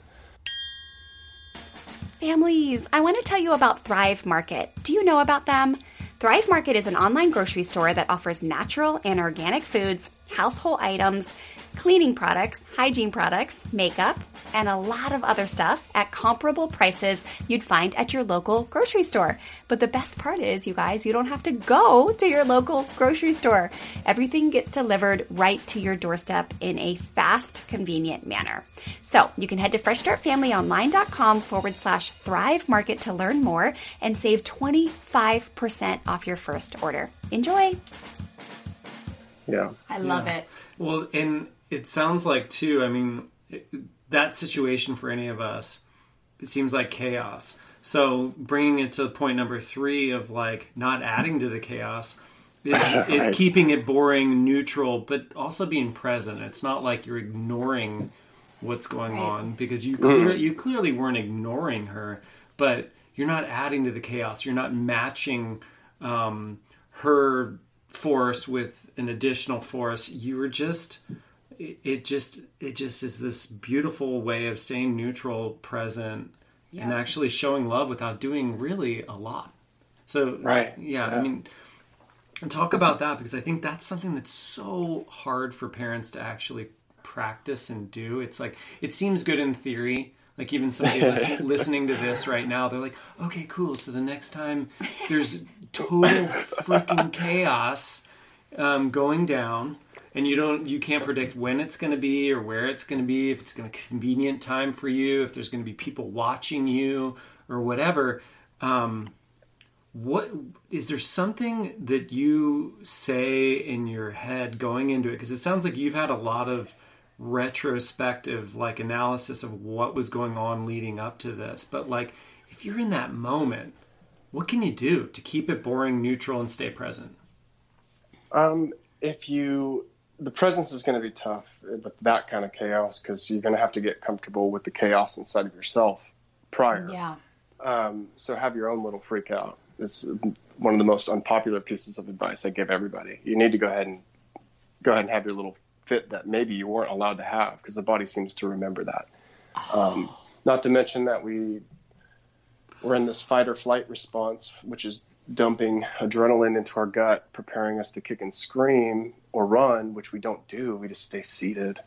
A: Families, I want to tell you about Thrive Market. Do you know about them? Thrive Market is an online grocery store that offers natural and organic foods, household items, cleaning products, hygiene products, makeup, and a lot of other stuff at comparable prices you'd find at your local grocery store. But the best part is, you guys, you don't have to go to your local grocery store. Everything gets delivered right to your doorstep in a fast, convenient manner. So you can head to freshstartfamilyonline.com forward slash thrive market to learn more and save 25% off your first order. Enjoy!
C: Yeah.
A: I love
B: Yeah.
A: it.
B: Well, and it sounds like too. I mean, it, that situation for any of us, it seems like chaos. So bringing it to point number three of like not adding to the chaos is, is keeping it boring, neutral, but also being present. It's not like you're ignoring what's going
A: Right.
B: on because you clear, you clearly weren't ignoring her, but you're not adding to the chaos. You're not matching um, her force with an additional force. You were just it it just it just is this beautiful way of staying neutral, present, and actually showing love without doing really a lot. So
C: Right.
B: yeah, I mean and talk about that because I think that's something that's so hard for parents to actually practice and do. It's like it seems good in theory. Like even somebody listen, listening to this right now, they're like, "Okay, cool. So the next time there's total freaking chaos um, going down, and you don't, you can't predict when it's going to be or where it's going to be, if it's going to convenient time for you, if there's going to be people watching you or whatever." Um, what is there something that you say in your head going into it? Because it sounds like you've had a lot of retrospective like analysis of what was going on leading up to this. But like if you're in that moment what can you do to keep it boring neutral and stay present?
C: Um, if you, the presence is going to be tough with that kind of chaos because you're going to have to get comfortable with the chaos inside of yourself prior.
A: Yeah.
C: Um, so have your own little freak out. It's one of the most unpopular pieces of advice I give everybody. You need to go ahead and go ahead and have your little fit that maybe you weren't allowed to have because the body seems to remember that. Um, not to mention that we we're in this fight or flight response, which is dumping adrenaline into our gut, preparing us to kick and scream or run, which we don't do. We just stay seated.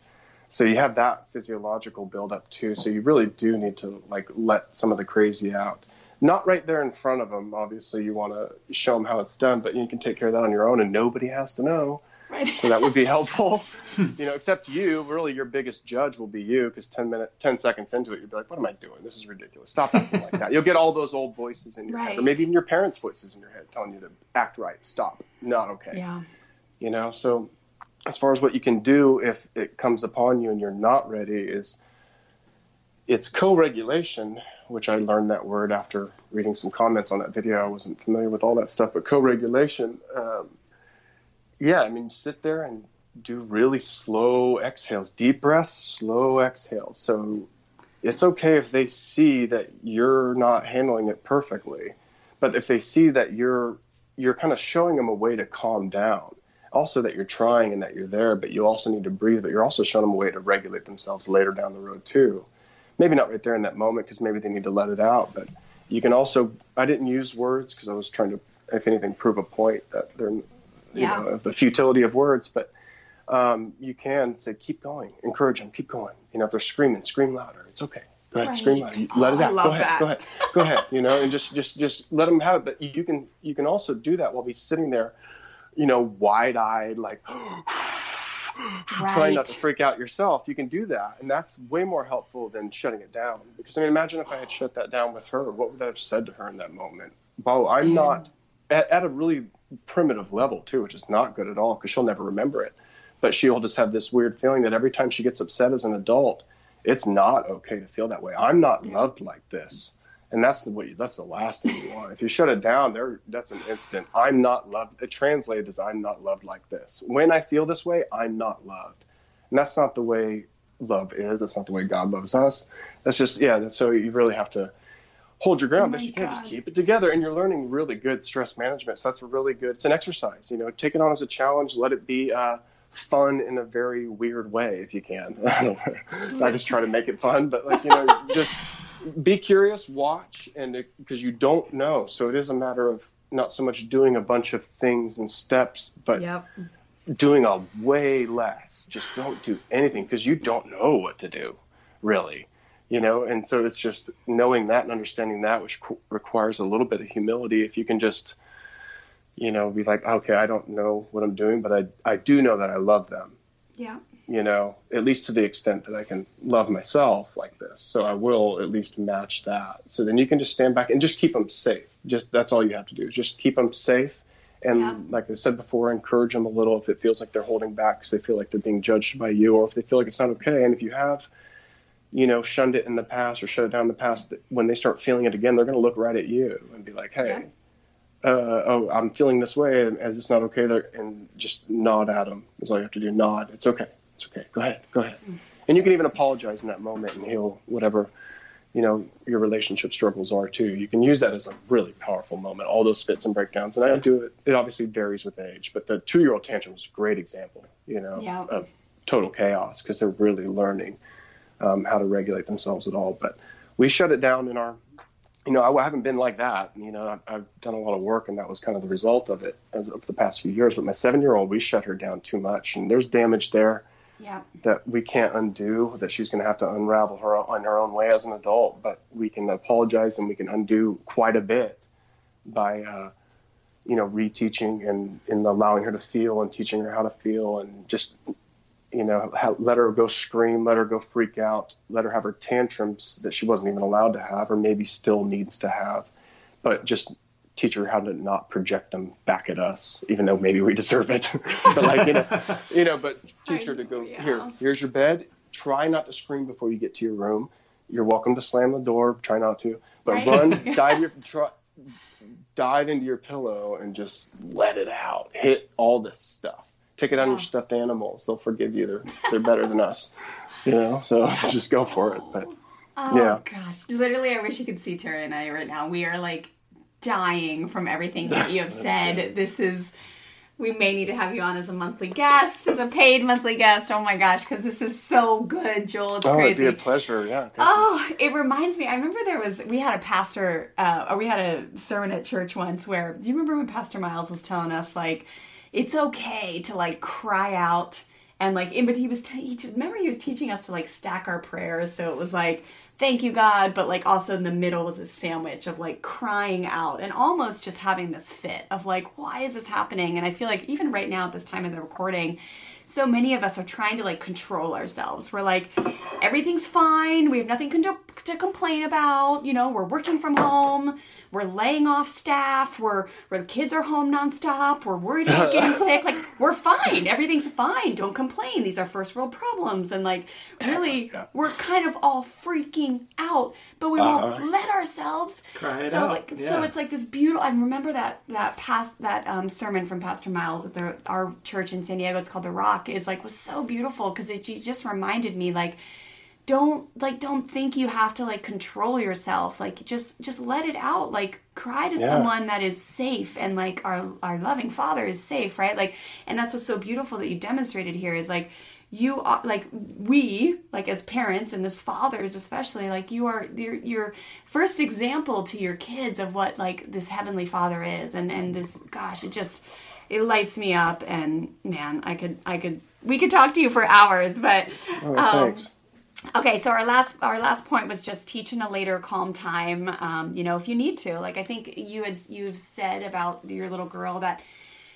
C: So you have that physiological buildup too. So you really do need to like let some of the crazy out. Not right there in front of them. Obviously, you want to show them how it's done, but you can take care of that on your own, and nobody has to know.
A: Right.
C: So that would be helpful. you know, except you. Really, your biggest judge will be you, because ten minutes, ten seconds into it, you'll be like, "What am I doing? This is ridiculous. Stop acting like that." You'll get all those old voices in your head, or maybe even your parents' voices in your head telling you to act right. Stop. Not okay
A: Yeah.
C: you know so as far as what you can do if it comes upon you and you're not ready is it's co-regulation which i learned that word after reading some comments on that video i wasn't familiar with all that stuff but co-regulation um, yeah i mean sit there and do really slow exhales deep breaths slow exhales. So it's okay if they see that you're not handling it perfectly but if they see that you're you're kind of showing them a way to calm down. Also that you're trying and that you're there but you also need to breathe but you're also showing them a way to regulate themselves later down the road too. Maybe not right there in that moment because maybe they need to let it out but you can also i didn't use words because i was trying to if anything prove a point that they're you
A: Yeah.
C: know the futility of words but um, you can say keep going. Encourage them keep going. You know if they're screaming scream louder. It's okay. Go ahead scream
A: Right.
C: louder. Let
A: Oh,
C: it
A: I
C: out. Go ahead
A: that.
C: go ahead. Go ahead you know and just just just let them have it. But you can you can also do that while he's sitting there you know wide-eyed like trying not to freak out yourself. You can do that and that's way more helpful than shutting it down. Because i mean imagine if i had shut that down with her what would i have said to her in that moment? Bo i'm
A: Dude.
C: not at, at a really primitive level too which is not good at all because she'll never remember it. But she'll just have this weird feeling that every time she gets upset as an adult it's not okay to feel that way. I'm not loved like this. And that's the way that's the last thing you want. If you shut it down there that's an instant i'm not loved it translated as i'm not loved like this. When i feel this way i'm not loved. And that's not the way love is that's not the way god loves us. That's just yeah so you really have to hold your ground
A: Oh my
C: you can just
A: God.
C: keep it together and you're learning really good stress management so that's really good it's an exercise you know take it on as a challenge let it be uh, fun in a very weird way if you can I, I just try to make it fun but like you know just be curious watch and because you don't know so it is a matter of not so much doing a bunch of things and steps but
A: Yep.
C: doing a way less. Just don't do anything because you don't know what to do, really. You know, and so it's just knowing that and understanding that, which co- requires a little bit of humility. If you can just, you know, be like, okay, I don't know what I'm doing, but I I do know that I love them.
A: Yeah.
C: You know, at least to the extent that I can love myself like this. So I will at least match that. So then you can just stand back and just keep them safe. Just that's all you have to do. is Just keep them safe and
A: Yeah.
C: like I said before, encourage them a little if it feels like they're holding back because they feel like they're being judged by you, or if they feel like it's not okay. And if you have, you know, shunned it in the past or shut it down in the past, when they start feeling it again, they're going to look right at you and be like, "Hey, uh, oh, I'm feeling this way, and is this not okay?" There, and just nod at them. Is all you have to do. Nod. It's okay. It's okay. Go ahead. Go ahead. And you can even apologize in that moment and heal whatever you know your relationship struggles are too. You can use that as a really powerful moment. All those fits and breakdowns, and I do it. It obviously varies with age, but the two-year-old tantrum is a great example. You know,
A: Yeah.
C: of total chaos because they're really learning um, how to regulate themselves at all. But we shut it down in our. You know, I haven't been like that. You know, I've, I've done a lot of work, and that was kind of the result of it as of the past few years. But my seven-year-old, we shut her down too much, and there's damage there
A: Yeah.
C: that we can't undo that she's going to have to unravel her on her own way as an adult but we can apologize and we can undo quite a bit by uh, you know reteaching and, and allowing her to feel and teaching her how to feel and just you know let her go scream let her go freak out let her have her tantrums that she wasn't even allowed to have or maybe still needs to have. But just teach her how to not project them back at us even though maybe we deserve it. But like you know you know but teach her to go
A: Yeah.
C: here here's your bed. Try not to scream before you get to your room. You're welcome to slam the door. Try not to. But
A: Right.
C: run dive your try, dive into your pillow and just let it out. Hit all this stuff take it on
A: Yeah.
C: your stuffed animals they'll forgive you they're they're better than us you know so just go for it but
A: Oh
C: Yeah.
A: gosh, literally, I wish you could see Terry and I right now. We are like dying from everything that you have said. This is. We may need to have you on as a monthly guest, as a paid monthly guest. Oh my gosh, because this is so good, Joel. It's
C: oh it'd
A: crazy.
C: be a pleasure yeah you.
A: Oh, it reminds me. I remember there was we had a pastor, uh, or we had a sermon at church once where. Do you remember when Pastor Miles was telling us like, it's okay to like cry out and like, in but he was. T- he, remember he was teaching us to like stack our prayers, so it was like, thank you God, but like also in the middle was a sandwich of like crying out and almost just having this fit of like, why is this happening? And I feel like even right now at this time of the recording so many of us are trying to like control ourselves. We're like, everything's fine. We have nothing to, to complain about. You know, we're working from home. We're laying off staff. We're, where the kids are home nonstop. We're worried about getting sick. Like, we're fine. Everything's fine. Don't complain. These are first world problems. And like, really, we're kind of all freaking out, but we won't let ourselves.
B: Cry
A: so
B: out.
A: like, so it's like this beautiful. I remember that that past that um, sermon from Pastor Miles at the our church in San Diego. It's called the Rock. Is like was so beautiful because it just reminded me like don't like don't think you have to like control yourself. Like just just let it out. Like cry to
C: Yeah.
A: someone that is safe and like our our loving father is safe right? Like and that's what's so beautiful that you demonstrated here is like you are like we like as parents and as fathers especially like you are your your first example to your kids of what like this heavenly father is. And and this gosh it just it lights me up. And man i could i could we could talk to you for hours but
C: oh,
A: um,
C: thanks
A: Okay, so our last our last point was just teach in a later calm time. Um, you know, if you need to, like I think you had you've said about your little girl that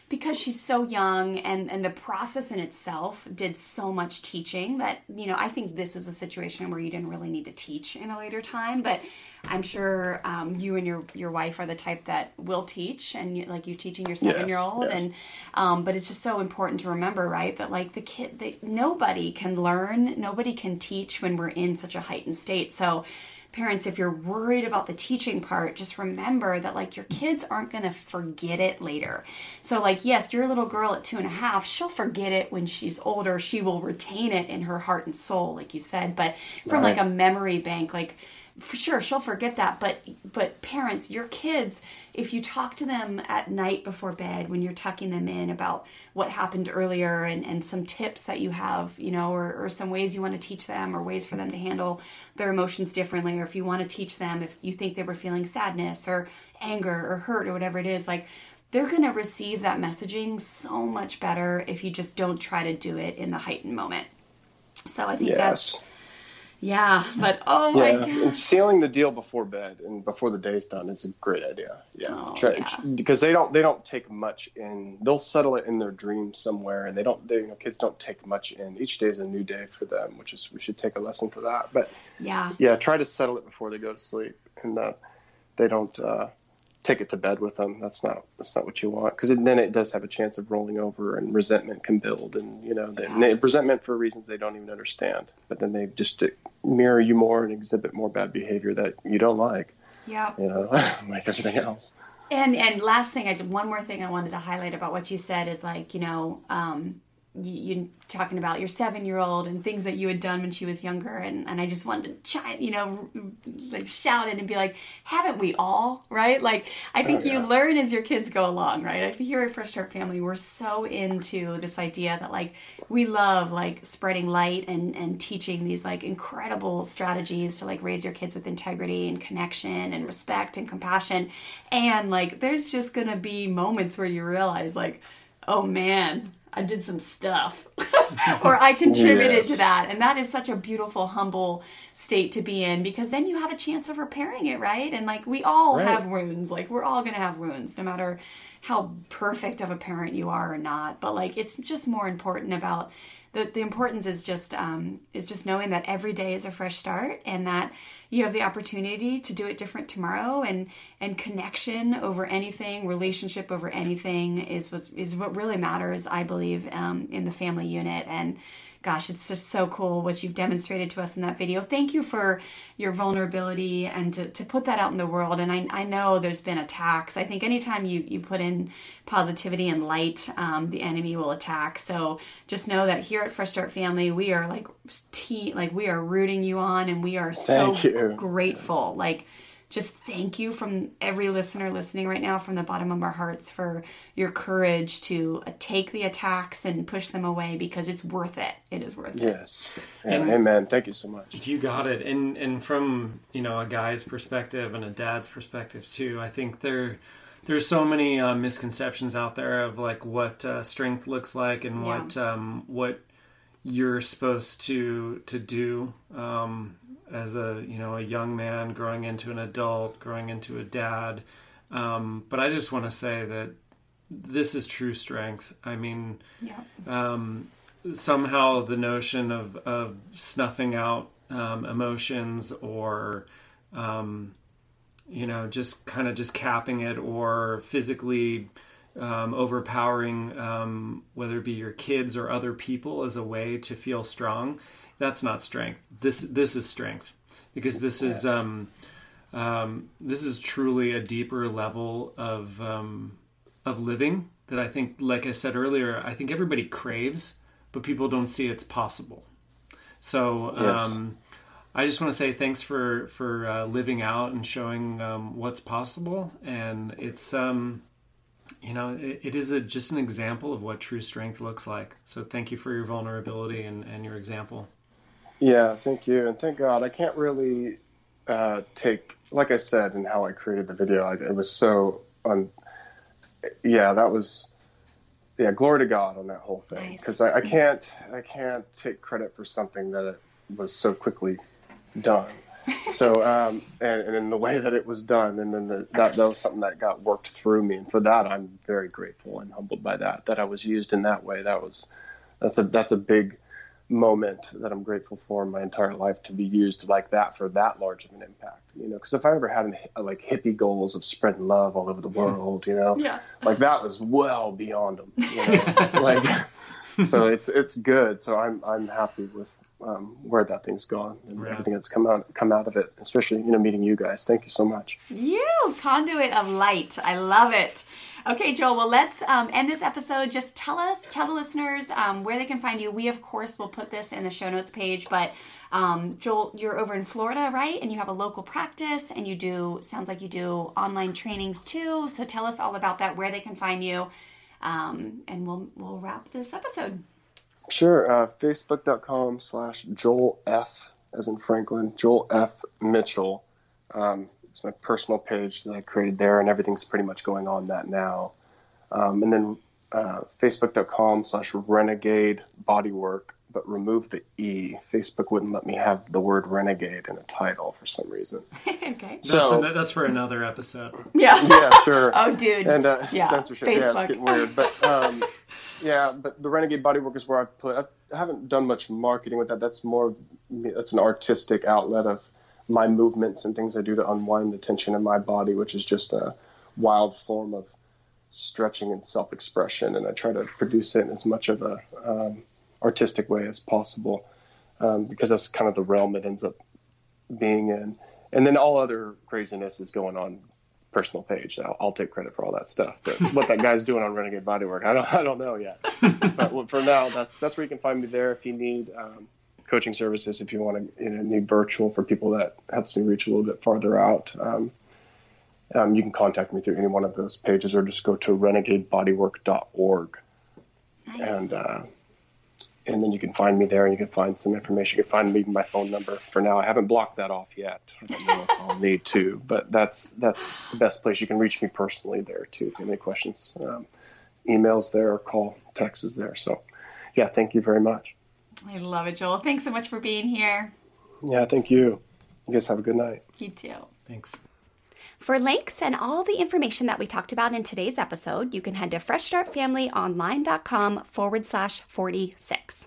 A: because she's so young and and the process in itself did so much teaching that you know I think this is a situation where you didn't really need to teach in a later time, but I'm sure um, you and your your wife are the type that will teach and you, like you're teaching your seven year old
C: yes.
A: and um, but it's just so important to remember right that like the kid they, nobody can learn nobody can teach when we're in such a heightened state. So parents if you're worried about the teaching part just remember that like your kids aren't going to forget it later. So like yes your little girl at two and a half she'll forget it when she's older. She will retain it in her heart and soul like you said but from like a memory bank like for sure she'll forget that but but parents your kids if you talk to them at night before bed when you're tucking them in about what happened earlier and and some tips that you have you know or, or some ways you want to teach them or ways for them to handle their emotions differently or if you want to teach them if you think they were feeling sadness or anger or hurt or whatever it is like they're going to receive that messaging so much better if you just don't try to do it in the heightened moment. So I think
C: Yes.
A: that's yeah, but oh my
C: Yeah,
A: god.
C: and sealing the deal before bed and before the day's done is a great idea. Yeah,
A: Oh,
C: Try-
A: yeah.
C: because they don't they don't take much in. They'll settle it in their dreams somewhere, and they don't. They, you know, kids don't take much in. Each day is a new day for them, which is we should take a lesson for that. But
A: Yeah.
C: yeah, try to settle it before they go to sleep, and that they don't uh, take it to bed with them. That's not that's not what you want, because then it does have a chance of rolling over, and resentment can build, and you know, they, they- resentment for reasons they don't even understand. But then they just uh, mirror you more and exhibit more bad behavior that you don't like,
A: Yeah.
C: you know, like everything else.
A: And and last thing, I one more thing I wanted to highlight about what you said is like you know, um, you, talking about your seven year old and things that you had done when she was younger, and and I just wanted to chime, you know, like shout it and be like, haven't we all, right? Like I think oh, you learn as your kids go along, right? I think here at Fresh Start Family, we're so into this idea that like we love like spreading light and and teaching these like incredible strategies to like raise your kids with integrity and connection and respect and compassion. And like there's just gonna be moments where you realize like oh man i did some stuff or i contributed
C: Yes.
A: to that and that is such a beautiful humble state to be in because then you have a chance of repairing it right and like we all
C: Right.
A: have wounds like we're all gonna have wounds no matter how perfect of a parent you are or not but like it's just more important about the, the importance is just um, is just knowing that every day is a fresh start and that you have the opportunity to do it different tomorrow and and connection over anything relationship over anything is what is what really matters i believe um, in the family unit. And gosh it's just so cool what you've demonstrated to us in that video. Thank you for your vulnerability and to, to put that out in the world. And I, I know there's been attacks. I think anytime you, you put in positivity and light um, the enemy will attack. So just know that here at fresh start family we are like te- like we are rooting you on and we are so
C: you.
A: grateful. Like just thank you from every listener listening right now from the bottom of our hearts for your courage to uh, take the attacks and push them away because it's worth it it is worth it
C: Yes.
B: And-
C: amen. Thank you so much.
B: You got it. And and from, you know, a guy's perspective and a dad's perspective too, I think there there's so many uh, misconceptions out there of like what uh, strength looks like and
A: Yeah.
B: what um, what you're supposed to to do um, as a you know a young man growing into an adult, growing into a dad. Um, but I just want to say that this is true strength. I mean,
A: yeah
B: um, somehow the notion of, of snuffing out um, emotions or um, you know just kind of just capping it or physically um, overpowering um, whether it be your kids or other people as a way to feel strong that's not strength this this is strength because this is um, um, this is truly a deeper level of um, of living that I think, like I said earlier, I think everybody craves, but people don't see it's possible. So
C: Yes.
B: um, I just want to say thanks for for uh, living out and showing um, what's possible, and it's um, you know it, it is a, just an example of what true strength looks like. So thank you for your vulnerability and, and your example.
C: Yeah, thank you, and thank God. I can't really uh, take, like I said, and how I created the video. I, it was so un. Yeah, that was. Yeah, glory to God on that whole thing
A: Nice.
C: because I, I can't, I can't take credit for something that was so quickly done. So, um, and, and in the way that it was done, and then the, that that was something that got worked through me, and for that I'm very grateful and humbled by that. That I was used in that way. That was, that's a that's a big moment that I'm grateful for in my entire life to be used like that for that large of an impact. You know, because if I ever had an, like hippie goals of spreading love all over the world, you know,
A: Yeah.
C: like that was well beyond them. You know? like, so it's it's good. So I'm I'm happy with um, where that thing's gone and
B: Right.
C: everything that's come out come out of it. Especially you know meeting you guys. Thank you so much.
A: You conduit of light. I love it. Okay, Joel. Well, let's um, end this episode. Just tell us, tell the listeners um, where they can find you. We, of course, will put this in the show notes page. But um, Joel, you're over in Florida, right? And you have a local practice, and you do sounds like you do online trainings too. So tell us all about that, where they can find you, um, and we'll we'll wrap this episode.
C: Sure. Uh, Facebook.com slash Joel F as in Franklin, Joel F Mitchell. Um, it's my personal page that I created there, and everything's pretty much going on that now. Um, and then uh, facebook.com slash renegade bodywork, but remove the E. Facebook wouldn't let me have the word renegade in a title for some reason.
A: okay.
C: So
B: that's, that's for another episode.
A: Yeah.
C: yeah, sure.
A: oh, dude.
C: and uh,
A: yeah.
C: censorship. Yeah, it's getting weird. But um, yeah, but the Renegade Bodywork is where I've put. I've, I haven't done much marketing with that. That's more. That's an artistic outlet of my movements and things I do to unwind the tension in my body, which is just a wild form of stretching and self-expression. And I try to produce it in as much of a um, artistic way as possible um, because that's kind of the realm it ends up being in. And then all other craziness is going on personal page. I'll, I'll take credit for all that stuff. But what that guy's doing on Renegade Bodywork, I don't, I don't know yet. but for now, that's that's where you can find me there. If you need um, coaching services, if you want to you know, need virtual for people, that helps me reach a little bit farther out. Um, um, you can contact me through any one of those pages, or just go to renegadebodywork.org,
A: Nice.
C: and uh, and then you can find me there, and you can find some information. You can find me my phone number. For now, I haven't blocked that off yet. I don't know if I'll need to, but that's that's the best place you can reach me personally there too. If you have any questions, um, emails there, or call, text is there. So, yeah, thank you very much.
A: I love it, Joel. Thanks so much for being here.
C: Yeah, thank you. You guys have a good night.
A: You too.
B: Thanks.
A: For links and all the information that we talked about in today's episode, you can head to freshstartfamilyonline.com forward slash 46.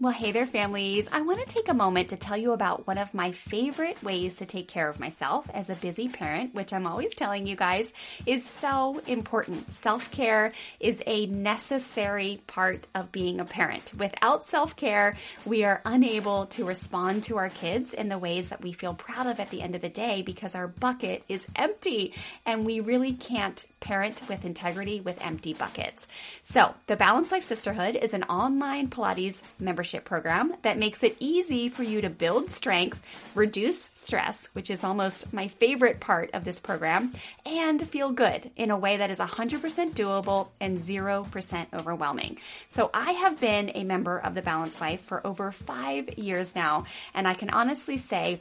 A: Well, hey there, families. I want to take a moment to tell you about one of my favorite ways to take care of myself as a busy parent, which I'm always telling you guys is so important. Self care is a necessary part of being a parent. Without self care, we are unable to respond to our kids in the ways that we feel proud of at the end of the day because our bucket is empty and we really can't parent with integrity with empty buckets. So, the Balanced Life Sisterhood is an online Pilates membership program that makes it easy for you to build strength, reduce stress, which is almost my favorite part of this program, and feel good in a way that is 100% doable and 0% overwhelming. So, I have been a member of the Balanced Life for over five years now, and I can honestly say,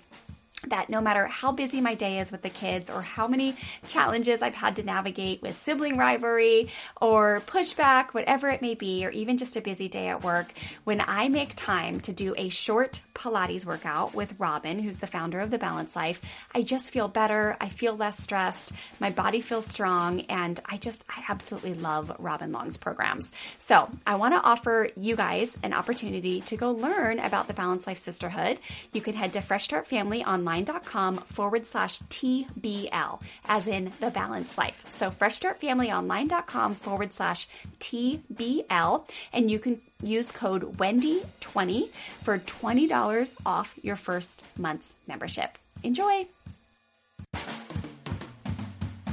A: that no matter how busy my day is with the kids or how many challenges I've had to navigate with sibling rivalry or pushback, whatever it may be, or even just a busy day at work, when I make time to do a short Pilates workout with Robin, who's the founder of The Balance Life, I just feel better. I feel less stressed. My body feels strong. And I just, I absolutely love Robin Long's programs. So I want to offer you guys an opportunity to go learn about the Balance Life Sisterhood. You can head to Fresh Start Family online online.com forward slash TBL, as in the balance life. So freshstartfamilyonline.com forward slash TBL, and you can use code Wendy20 for $20 off your first month's membership. Enjoy!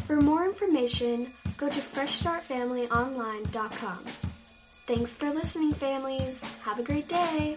D: For more information, go to freshstartfamilyonline.com. Thanks for listening, families. Have a great day.